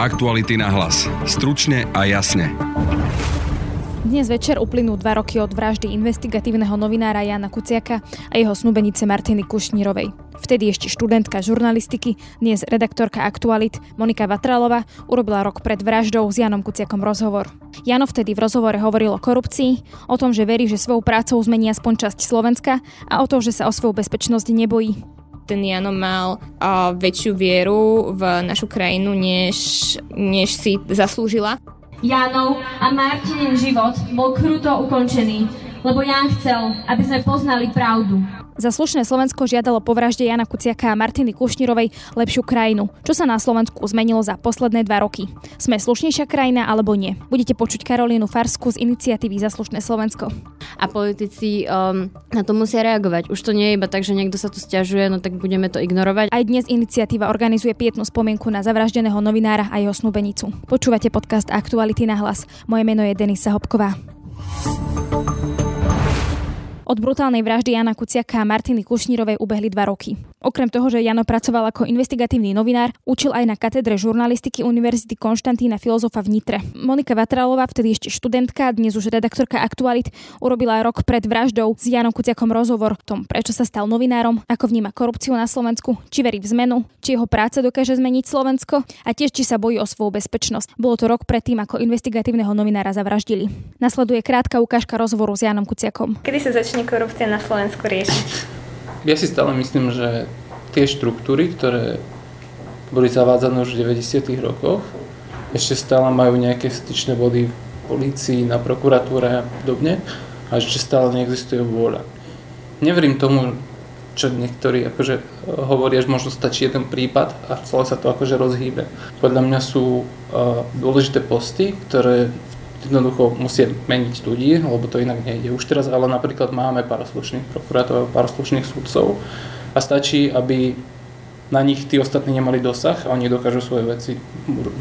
Aktuality na hlas. Stručne a jasne. Dnes večer uplynú dva roky od vraždy investigatívneho novinára Jana Kuciaka a jeho snúbenice Martiny Kušnírovej. Vtedy ešte študentka žurnalistiky, dnes redaktorka Aktualit Monika Vatralova urobila rok pred vraždou s Janom Kuciakom rozhovor. Jano vtedy v rozhovore hovoril o korupcii, o tom, že verí, že svojou prácou zmení aspoň časť Slovenska a o tom, že sa o svoju bezpečnosť nebojí ten Jano mal uh, väčšiu vieru v našu krajinu, než, než si zaslúžila. Janov a Martinin život bol kruto ukončený, lebo Jan chcel, aby sme poznali pravdu. Za slušné Slovensko žiadalo po vražde Jana Kuciaka a Martiny Kušnírovej lepšiu krajinu. Čo sa na Slovensku zmenilo za posledné dva roky? Sme slušnejšia krajina alebo nie? Budete počuť Karolínu Farsku z iniciatívy Za slušné Slovensko. A politici um, na to musia reagovať. Už to nie je iba tak, že niekto sa tu stiažuje, no tak budeme to ignorovať. Aj dnes iniciatíva organizuje pietnú spomienku na zavraždeného novinára a jeho snúbenicu. Počúvate podcast Aktuality na hlas. Moje meno je Denisa Hopková. Od brutálnej vraždy Jana Kuciaka a Martiny Kušnírovej ubehli dva roky. Okrem toho, že Jano pracoval ako investigatívny novinár, učil aj na katedre žurnalistiky Univerzity Konštantína filozofa v Nitre. Monika Vatralová, vtedy ešte študentka, dnes už redaktorka Aktualit, urobila rok pred vraždou s Janom Kuciakom rozhovor o tom, prečo sa stal novinárom, ako vníma korupciu na Slovensku, či verí v zmenu, či jeho práca dokáže zmeniť Slovensko a tiež či sa bojí o svoju bezpečnosť. Bolo to rok predtým, ako investigatívneho novinára zavraždili. Nasleduje krátka ukážka rozhovoru s Janom Kuciakom. Kedy sa začne korupcia na Slovensku riešiť? Ja si stále myslím, že tie štruktúry, ktoré boli zavádzané už v 90. rokoch, ešte stále majú nejaké styčné body v polícii, na prokuratúre a podobne a ešte stále neexistuje vôľa. Neverím tomu, čo niektorí akože hovoria, že možno stačí jeden prípad a celé sa to akože rozhýbe. Podľa mňa sú uh, dôležité posty, ktoré jednoducho musia meniť ľudí, lebo to inak nejde. Už teraz ale napríklad máme pár slušných prokurátorov, pár slušných súdcov a stačí, aby na nich tí ostatní nemali dosah a oni dokážu svoje veci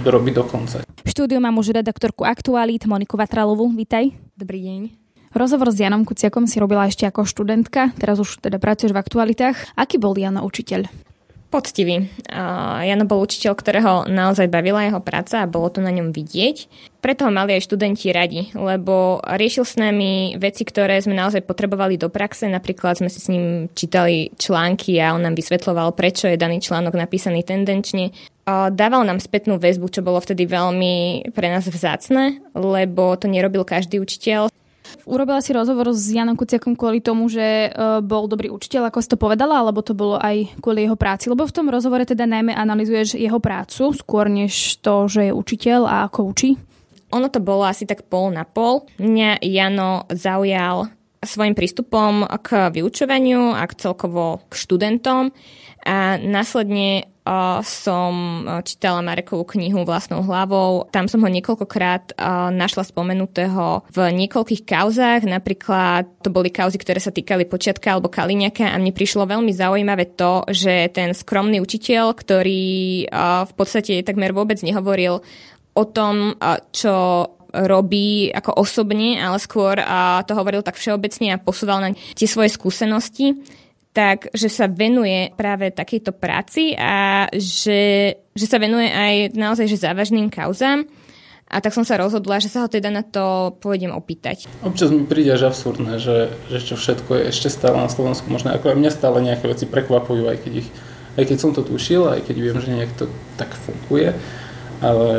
dorobiť do konca. V štúdiu mám už redaktorku Aktualít Moniku Vatralovú. Vítaj. Dobrý deň. Rozhovor s Janom Kuciakom si robila ešte ako študentka, teraz už teda pracuješ v aktualitách. Aký bol Jano učiteľ? Poctivý. Jano bol učiteľ, ktorého naozaj bavila jeho práca a bolo to na ňom vidieť. Preto ho mali aj študenti radi, lebo riešil s nami veci, ktoré sme naozaj potrebovali do praxe. Napríklad sme si s ním čítali články a on nám vysvetloval, prečo je daný článok napísaný tendenčne. Dával nám spätnú väzbu, čo bolo vtedy veľmi pre nás vzácne, lebo to nerobil každý učiteľ. Urobila si rozhovor s Janom Kuciakom kvôli tomu, že uh, bol dobrý učiteľ, ako si to povedala, alebo to bolo aj kvôli jeho práci? Lebo v tom rozhovore teda najmä analizuješ jeho prácu, skôr než to, že je učiteľ a ako učí. Ono to bolo asi tak pol na pol. Mňa Jano zaujal svojim prístupom k vyučovaniu a k celkovo k študentom a následne som čítala Marekovú knihu vlastnou hlavou. Tam som ho niekoľkokrát uh, našla spomenutého v niekoľkých kauzách. Napríklad to boli kauzy, ktoré sa týkali Počiatka alebo Kaliňaka a mne prišlo veľmi zaujímavé to, že ten skromný učiteľ, ktorý uh, v podstate takmer vôbec nehovoril o tom, čo robí ako osobne, ale skôr to hovoril tak všeobecne a posúval na tie svoje skúsenosti tak že sa venuje práve takejto práci a že, že sa venuje aj naozaj že závažným kauzám. A tak som sa rozhodla, že sa ho teda na to pôjdem opýtať. Občas mi príde až absurdné, že, že čo všetko je ešte stále na Slovensku možné. Ako aj mňa stále nejaké veci prekvapujú, aj keď, ich, aj keď som to tušil, aj keď viem, že nejak to tak funguje. Ale,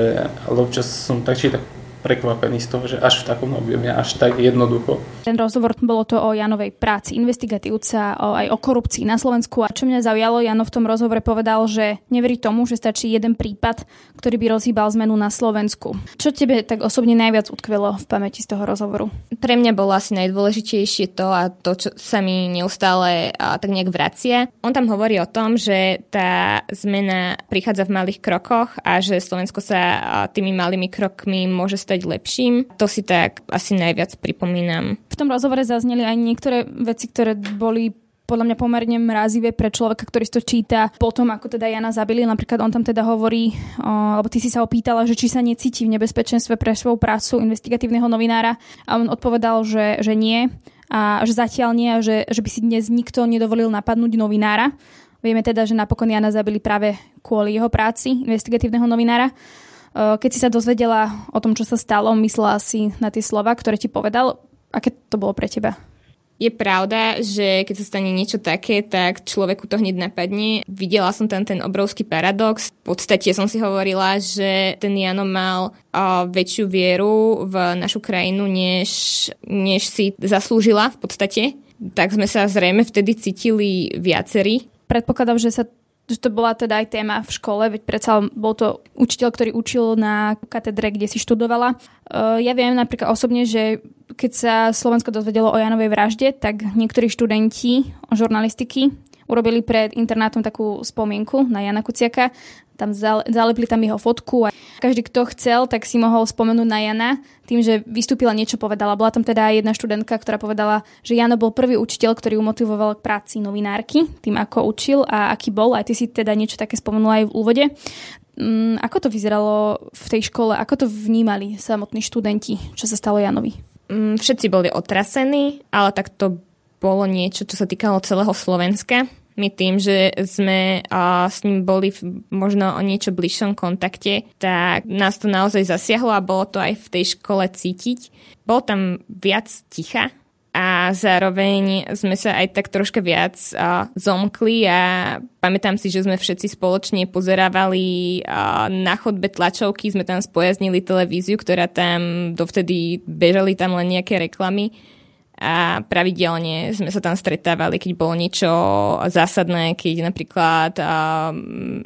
ale občas som tak či tak prekvapený z toho, že až v takom objeme, až tak jednoducho. Ten rozhovor bolo to o Janovej práci investigatívca, o, aj o korupcii na Slovensku. A čo mňa zaujalo, Jano v tom rozhovore povedal, že neverí tomu, že stačí jeden prípad, ktorý by rozhýbal zmenu na Slovensku. Čo tebe tak osobne najviac utkvelo v pamäti z toho rozhovoru? Pre mňa bolo asi najdôležitejšie to a to, čo sa mi neustále a, tak nejak vracia. On tam hovorí o tom, že tá zmena prichádza v malých krokoch a že Slovensko sa a, tými malými krokmi môže stať lepším. To si tak asi najviac pripomínam. V tom rozhovore zazneli aj niektoré veci, ktoré boli podľa mňa pomerne mrazivé pre človeka, ktorý si to číta potom, ako teda Jana zabili. Napríklad on tam teda hovorí, o, alebo ty si sa opýtala, že či sa necíti v nebezpečenstve pre svoju prácu investigatívneho novinára a on odpovedal, že, že nie a že zatiaľ nie a že, že by si dnes nikto nedovolil napadnúť novinára. Vieme teda, že napokon Jana zabili práve kvôli jeho práci investigatívneho novinára. Keď si sa dozvedela o tom, čo sa stalo, myslela si na tie slova, ktoré ti povedal. Aké to bolo pre teba? Je pravda, že keď sa stane niečo také, tak človeku to hneď napadne. Videla som tam ten obrovský paradox. V podstate som si hovorila, že ten Jano mal uh, väčšiu vieru v našu krajinu, než, než si zaslúžila v podstate. Tak sme sa zrejme vtedy cítili viacerí. Predpokladám, že sa že to bola teda aj téma v škole, veď predsa bol to učiteľ, ktorý učil na katedre, kde si študovala. Uh, ja viem napríklad osobne, že keď sa Slovensko dozvedelo o Janovej vražde, tak niektorí študenti žurnalistiky urobili pred internátom takú spomienku na Jana Kuciaka. Tam zalepili tam jeho fotku a každý, kto chcel, tak si mohol spomenúť na Jana tým, že vystúpila niečo povedala. Bola tam teda jedna študentka, ktorá povedala, že Jano bol prvý učiteľ, ktorý ju k práci novinárky, tým ako učil a aký bol. Aj ty si teda niečo také spomenula aj v úvode. Mm, ako to vyzeralo v tej škole? Ako to vnímali samotní študenti, čo sa stalo Janovi? Mm, všetci boli otrasení, ale tak to bolo niečo, čo sa týkalo celého Slovenska my tým, že sme a, s ním boli v, možno o niečo bližšom kontakte, tak nás to naozaj zasiahlo a bolo to aj v tej škole cítiť. Bolo tam viac ticha a zároveň sme sa aj tak troška viac a, zomkli a pamätám si, že sme všetci spoločne pozerávali a, na chodbe tlačovky, sme tam spojaznili televíziu, ktorá tam dovtedy bežali tam len nejaké reklamy a pravidelne sme sa tam stretávali, keď bolo niečo zásadné, keď napríklad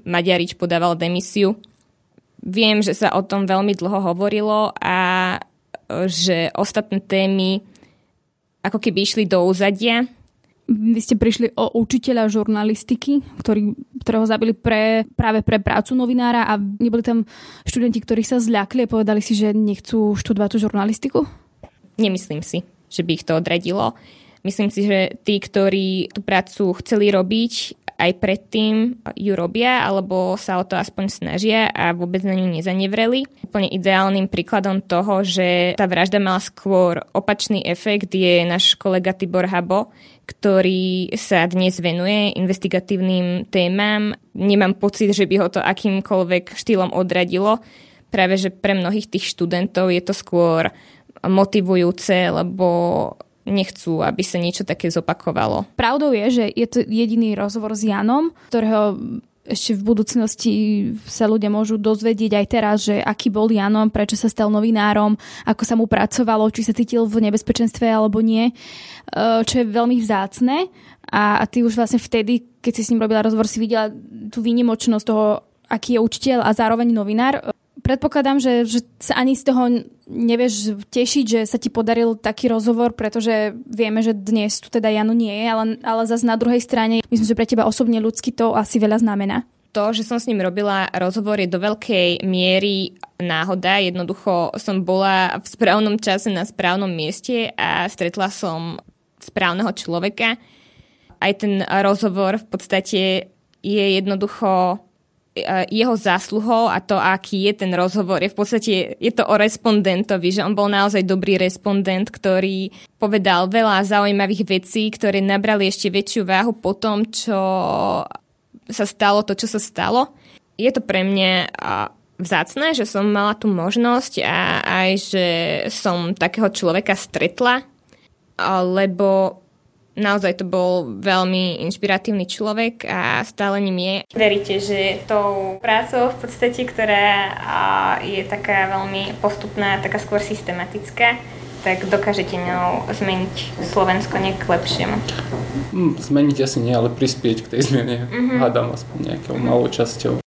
Maďarič podával demisiu. Viem, že sa o tom veľmi dlho hovorilo a že ostatné témy ako keby išli do úzadia. Vy ste prišli o učiteľa žurnalistiky, ktorý, ktorého zabili pre, práve pre prácu novinára a neboli tam študenti, ktorí sa zľakli a povedali si, že nechcú študovať tú žurnalistiku? Nemyslím si že by ich to odradilo. Myslím si, že tí, ktorí tú prácu chceli robiť, aj predtým ju robia, alebo sa o to aspoň snažia a vôbec na ňu nezanevreli. Úplne ideálnym príkladom toho, že tá vražda mala skôr opačný efekt, je náš kolega Tibor Habo, ktorý sa dnes venuje investigatívnym témam. Nemám pocit, že by ho to akýmkoľvek štýlom odradilo. Práve, že pre mnohých tých študentov je to skôr motivujúce, lebo nechcú, aby sa niečo také zopakovalo. Pravdou je, že je to jediný rozhovor s Janom, ktorého ešte v budúcnosti sa ľudia môžu dozvedieť aj teraz, že aký bol Janom, prečo sa stal novinárom, ako sa mu pracovalo, či sa cítil v nebezpečenstve alebo nie, e, čo je veľmi vzácne. A, a ty už vlastne vtedy, keď si s ním robila rozhovor, si videla tú výnimočnosť toho, aký je učiteľ a zároveň novinár predpokladám, že, že sa ani z toho nevieš tešiť, že sa ti podaril taký rozhovor, pretože vieme, že dnes tu teda Janu nie je, ale, ale zase na druhej strane, myslím, že pre teba osobne ľudsky to asi veľa znamená. To, že som s ním robila rozhovor je do veľkej miery náhoda. Jednoducho som bola v správnom čase na správnom mieste a stretla som správneho človeka. Aj ten rozhovor v podstate je jednoducho jeho zásluhou a to, aký je ten rozhovor, je v podstate, je to o respondentovi, že on bol naozaj dobrý respondent, ktorý povedal veľa zaujímavých vecí, ktoré nabrali ešte väčšiu váhu po tom, čo sa stalo to, čo sa stalo. Je to pre mňa vzácne, že som mala tú možnosť a aj, že som takého človeka stretla, lebo Naozaj to bol veľmi inšpiratívny človek a stále ním je. Veríte, že tou prácou v podstate, ktorá je taká veľmi postupná, taká skôr systematická, tak dokážete ňou zmeniť Slovensko nejak k lepšiemu? Mm, zmeniť asi nie, ale prispieť k tej zmene. Mm-hmm. Hádam aspoň nejakou mm-hmm. malou časťou.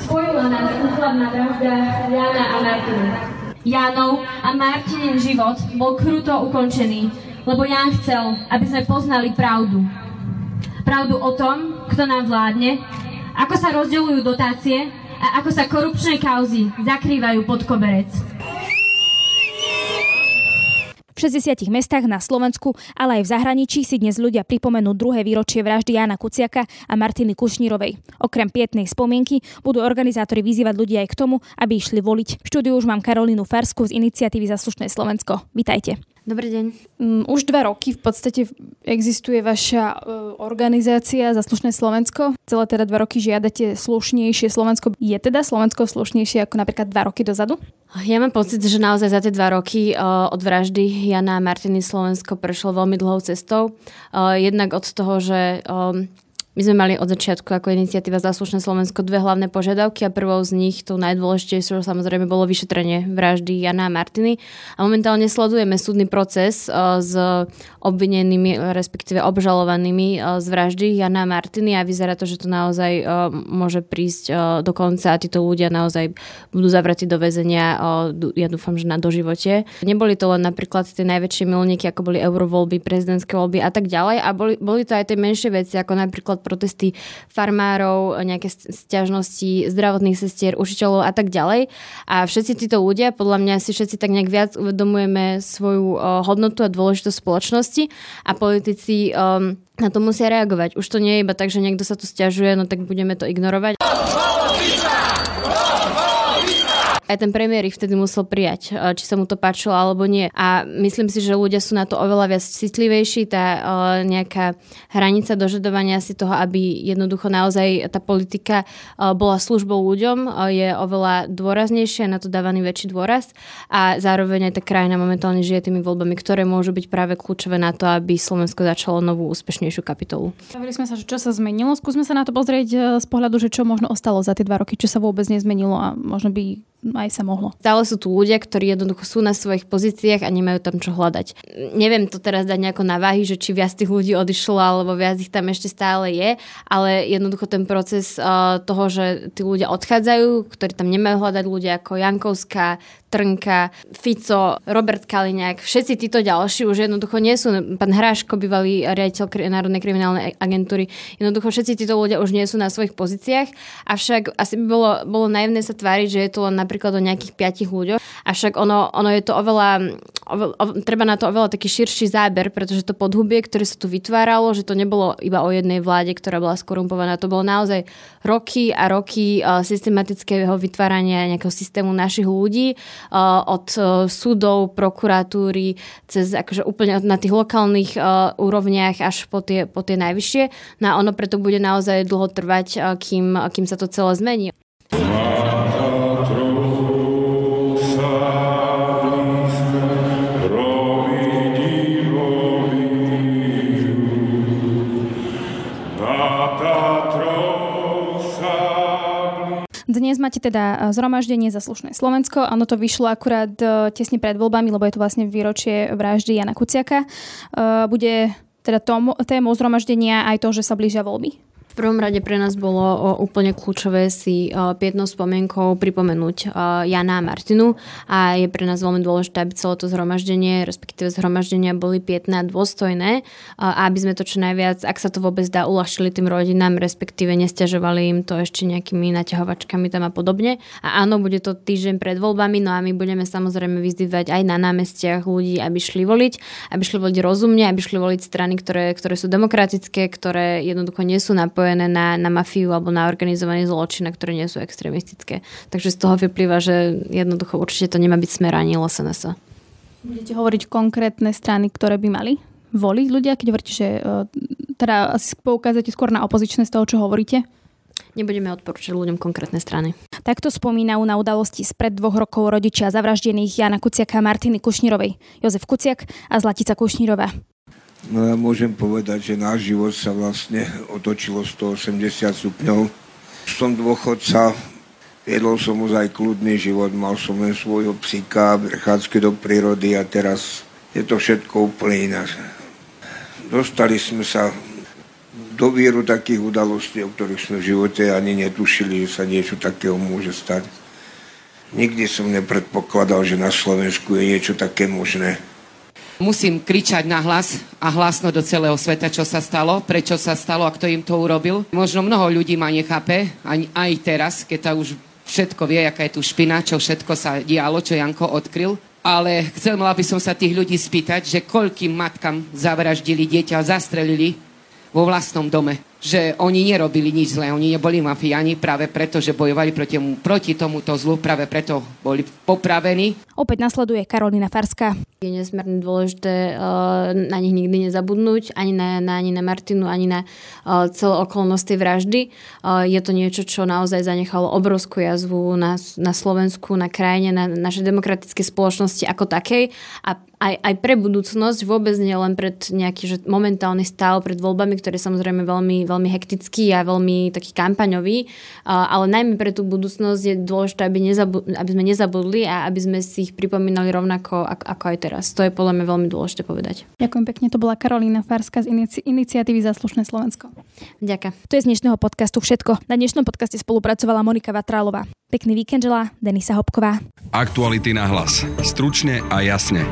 Spojila nás úhlavná vražda Jana a Martina. Jánov a Martinin život bol kruto ukončený, lebo Ján chcel, aby sme poznali pravdu. Pravdu o tom, kto nám vládne, ako sa rozdeľujú dotácie a ako sa korupčné kauzy zakrývajú pod koberec. V 60 mestách na Slovensku, ale aj v zahraničí si dnes ľudia pripomenú druhé výročie vraždy Jana Kuciaka a Martiny Kušnírovej. Okrem pietnej spomienky budú organizátori vyzývať ľudí aj k tomu, aby išli voliť. V štúdiu už mám Karolínu Farsku z iniciatívy Zaslušné Slovensko. Vítajte. Dobrý deň. Mm, už dva roky v podstate existuje vaša e, organizácia Zaslušné Slovensko. Celé teda dva roky žiadate slušnejšie Slovensko. Je teda Slovensko slušnejšie ako napríklad dva roky dozadu? Ja mám pocit, že naozaj za tie dva roky uh, od vraždy Jana a Martiny Slovensko prešlo veľmi dlhou cestou. Uh, jednak od toho, že my sme mali od začiatku ako iniciatíva Záslušné Slovensko dve hlavné požiadavky a prvou z nich, tou najdôležitejšou samozrejme bolo vyšetrenie vraždy Jana a Martiny. A momentálne sledujeme súdny proces uh, s obvinenými, respektíve obžalovanými uh, z vraždy Jana a Martiny a vyzerá to, že to naozaj uh, môže prísť do konca a títo ľudia naozaj budú zavretí do väzenia, ja dúfam, že na doživote. Neboli to len napríklad tie najväčšie milníky, ako boli eurovoľby, prezidentské voľby a tak ďalej a boli, boli to aj tie menšie veci, ako napríklad protesty farmárov, nejaké stiažnosti zdravotných sestier, učiteľov a tak ďalej. A všetci títo ľudia, podľa mňa si všetci tak nejak viac uvedomujeme svoju hodnotu a dôležitosť spoločnosti a politici um, na to musia reagovať. Už to nie je iba tak, že niekto sa tu stiažuje, no tak budeme to ignorovať. Aj ten premiér ich vtedy musel prijať, e, či sa mu to páčilo alebo nie. A myslím si, že ľudia sú na to oveľa viac citlivejší, tá e, nejaká hranica dožadovania si toho, aby jednoducho naozaj tá politika e, bola službou ľuďom, je oveľa dôraznejšia, na to dávaný väčší dôraz a zároveň aj tá krajina momentálne žije tými voľbami, ktoré môžu byť práve kľúčové na to, aby Slovensko začalo novú úspešnejšiu kapitolu. Hovorili sme sa, že čo sa zmenilo. Skúsme sa na to pozrieť z pohľadu, že čo možno ostalo za tie dva roky, čo sa vôbec nezmenilo a možno by aj sa mohlo. Stále sú tu ľudia, ktorí jednoducho sú na svojich pozíciách a nemajú tam čo hľadať. Neviem to teraz dať nejako na váhy, že či viac tých ľudí odišlo alebo viac ich tam ešte stále je, ale jednoducho ten proces uh, toho, že tí ľudia odchádzajú, ktorí tam nemajú hľadať ľudia ako Jankovská, Trnka, Fico, Robert Kaliňák, všetci títo ďalší už jednoducho nie sú, pán Hráško, bývalý riaditeľ Národnej kriminálnej agentúry, jednoducho všetci títo ľudia už nie sú na svojich pozíciách, avšak asi by bolo, bolo naivné sa tváriť, že je to len napríklad o nejakých piatich ľuďoch, avšak ono, ono je to oveľa, oveľa, treba na to oveľa taký širší záber, pretože to podhubie, ktoré sa tu vytváralo, že to nebolo iba o jednej vláde, ktorá bola skorumpovaná, to bolo naozaj roky a roky uh, systematického vytvárania nejakého systému našich ľudí, uh, od uh, súdov, prokuratúry, cez akože úplne na tých lokálnych úrovniach až po tie, po tie najvyššie. No a ono preto bude naozaj dlho trvať, kým, kým sa to celé zmení. Dnes máte teda e, zhromaždenie za slušné Slovensko. Ono to vyšlo akurát e, tesne pred voľbami, lebo je to vlastne výročie vraždy Jana Kuciaka. E, bude teda tému zhromaždenia aj to, že sa blížia voľby? V prvom rade pre nás bolo úplne kľúčové si pietnou spomienkou pripomenúť Jana a Martinu a je pre nás veľmi dôležité, aby celé to zhromaždenie, respektíve zhromaždenia boli pietné a dôstojné aby sme to čo najviac, ak sa to vôbec dá, uľahčili tým rodinám, respektíve nestiažovali im to ešte nejakými naťahovačkami tam a podobne. A áno, bude to týždeň pred voľbami, no a my budeme samozrejme vyzdívať aj na námestiach ľudí, aby šli voliť, aby šli voliť rozumne, aby šli voliť strany, ktoré, ktoré sú demokratické, ktoré jednoducho nie sú napojené napojené na, na mafiu alebo na organizovaný zločin, ktoré nie sú extrémistické. Takže z toho vyplýva, že jednoducho určite to nemá byť smer ani LSNS. Budete hovoriť konkrétne strany, ktoré by mali voliť ľudia, keď hovoríte, že e, teda asi poukázate skôr na opozičné z toho, čo hovoríte? Nebudeme odporúčať ľuďom konkrétne strany. Takto spomínajú na udalosti spred dvoch rokov rodičia zavraždených Jana Kuciaka a Martiny Kušnírovej. Jozef Kuciak a Zlatica Kušnírová. No ja môžem povedať, že náš život sa vlastne otočilo 180 stupňov. Som dôchodca, viedol som už aj kľudný život, mal som len svojho psíka, prechádzky do prírody a teraz je to všetko úplne iné. Dostali sme sa do víru takých udalostí, o ktorých sme v živote ani netušili, že sa niečo takého môže stať. Nikdy som nepredpokladal, že na Slovensku je niečo také možné. Musím kričať na hlas a hlasno do celého sveta, čo sa stalo, prečo sa stalo a kto im to urobil. Možno mnoho ľudí ma nechápe, aj, aj teraz, keď ta už všetko vie, aká je tu špina, čo všetko sa dialo, čo Janko odkryl. Ale chcel by som sa tých ľudí spýtať, že koľkým matkám zavraždili dieťa a zastrelili vo vlastnom dome. Že oni nerobili nič zlé, oni neboli mafiáni práve preto, že bojovali proti, proti tomuto zlu, práve preto boli popravení. Opäť nasleduje Karolina Farská. Je nesmierne dôležité uh, na nich nikdy nezabudnúť, ani na, na, ani na Martinu, ani na uh, celé okolnosť tej vraždy. Uh, je to niečo, čo naozaj zanechalo obrovskú jazvu na, na Slovensku, na krajine, na našej demokratickej spoločnosti ako takej a aj, aj pre budúcnosť, vôbec nie len pred nejaký že momentálny stav, pred voľbami, ktoré samozrejme veľmi, veľmi hektický a veľmi taký kampaňový, ale najmä pre tú budúcnosť je dôležité, aby, nezabu- aby sme nezabudli a aby sme si ich pripomínali rovnako ako, aj teraz. To je podľa mňa veľmi dôležité povedať. Ďakujem pekne, to bola Karolína Farska z inici- iniciatívy Zaslušné Slovensko. Ďakujem. To je z dnešného podcastu všetko. Na dnešnom podcaste spolupracovala Monika Vatrálová. Pekný víkend želá Denisa Hopková. Aktuality na hlas. Stručne a jasne.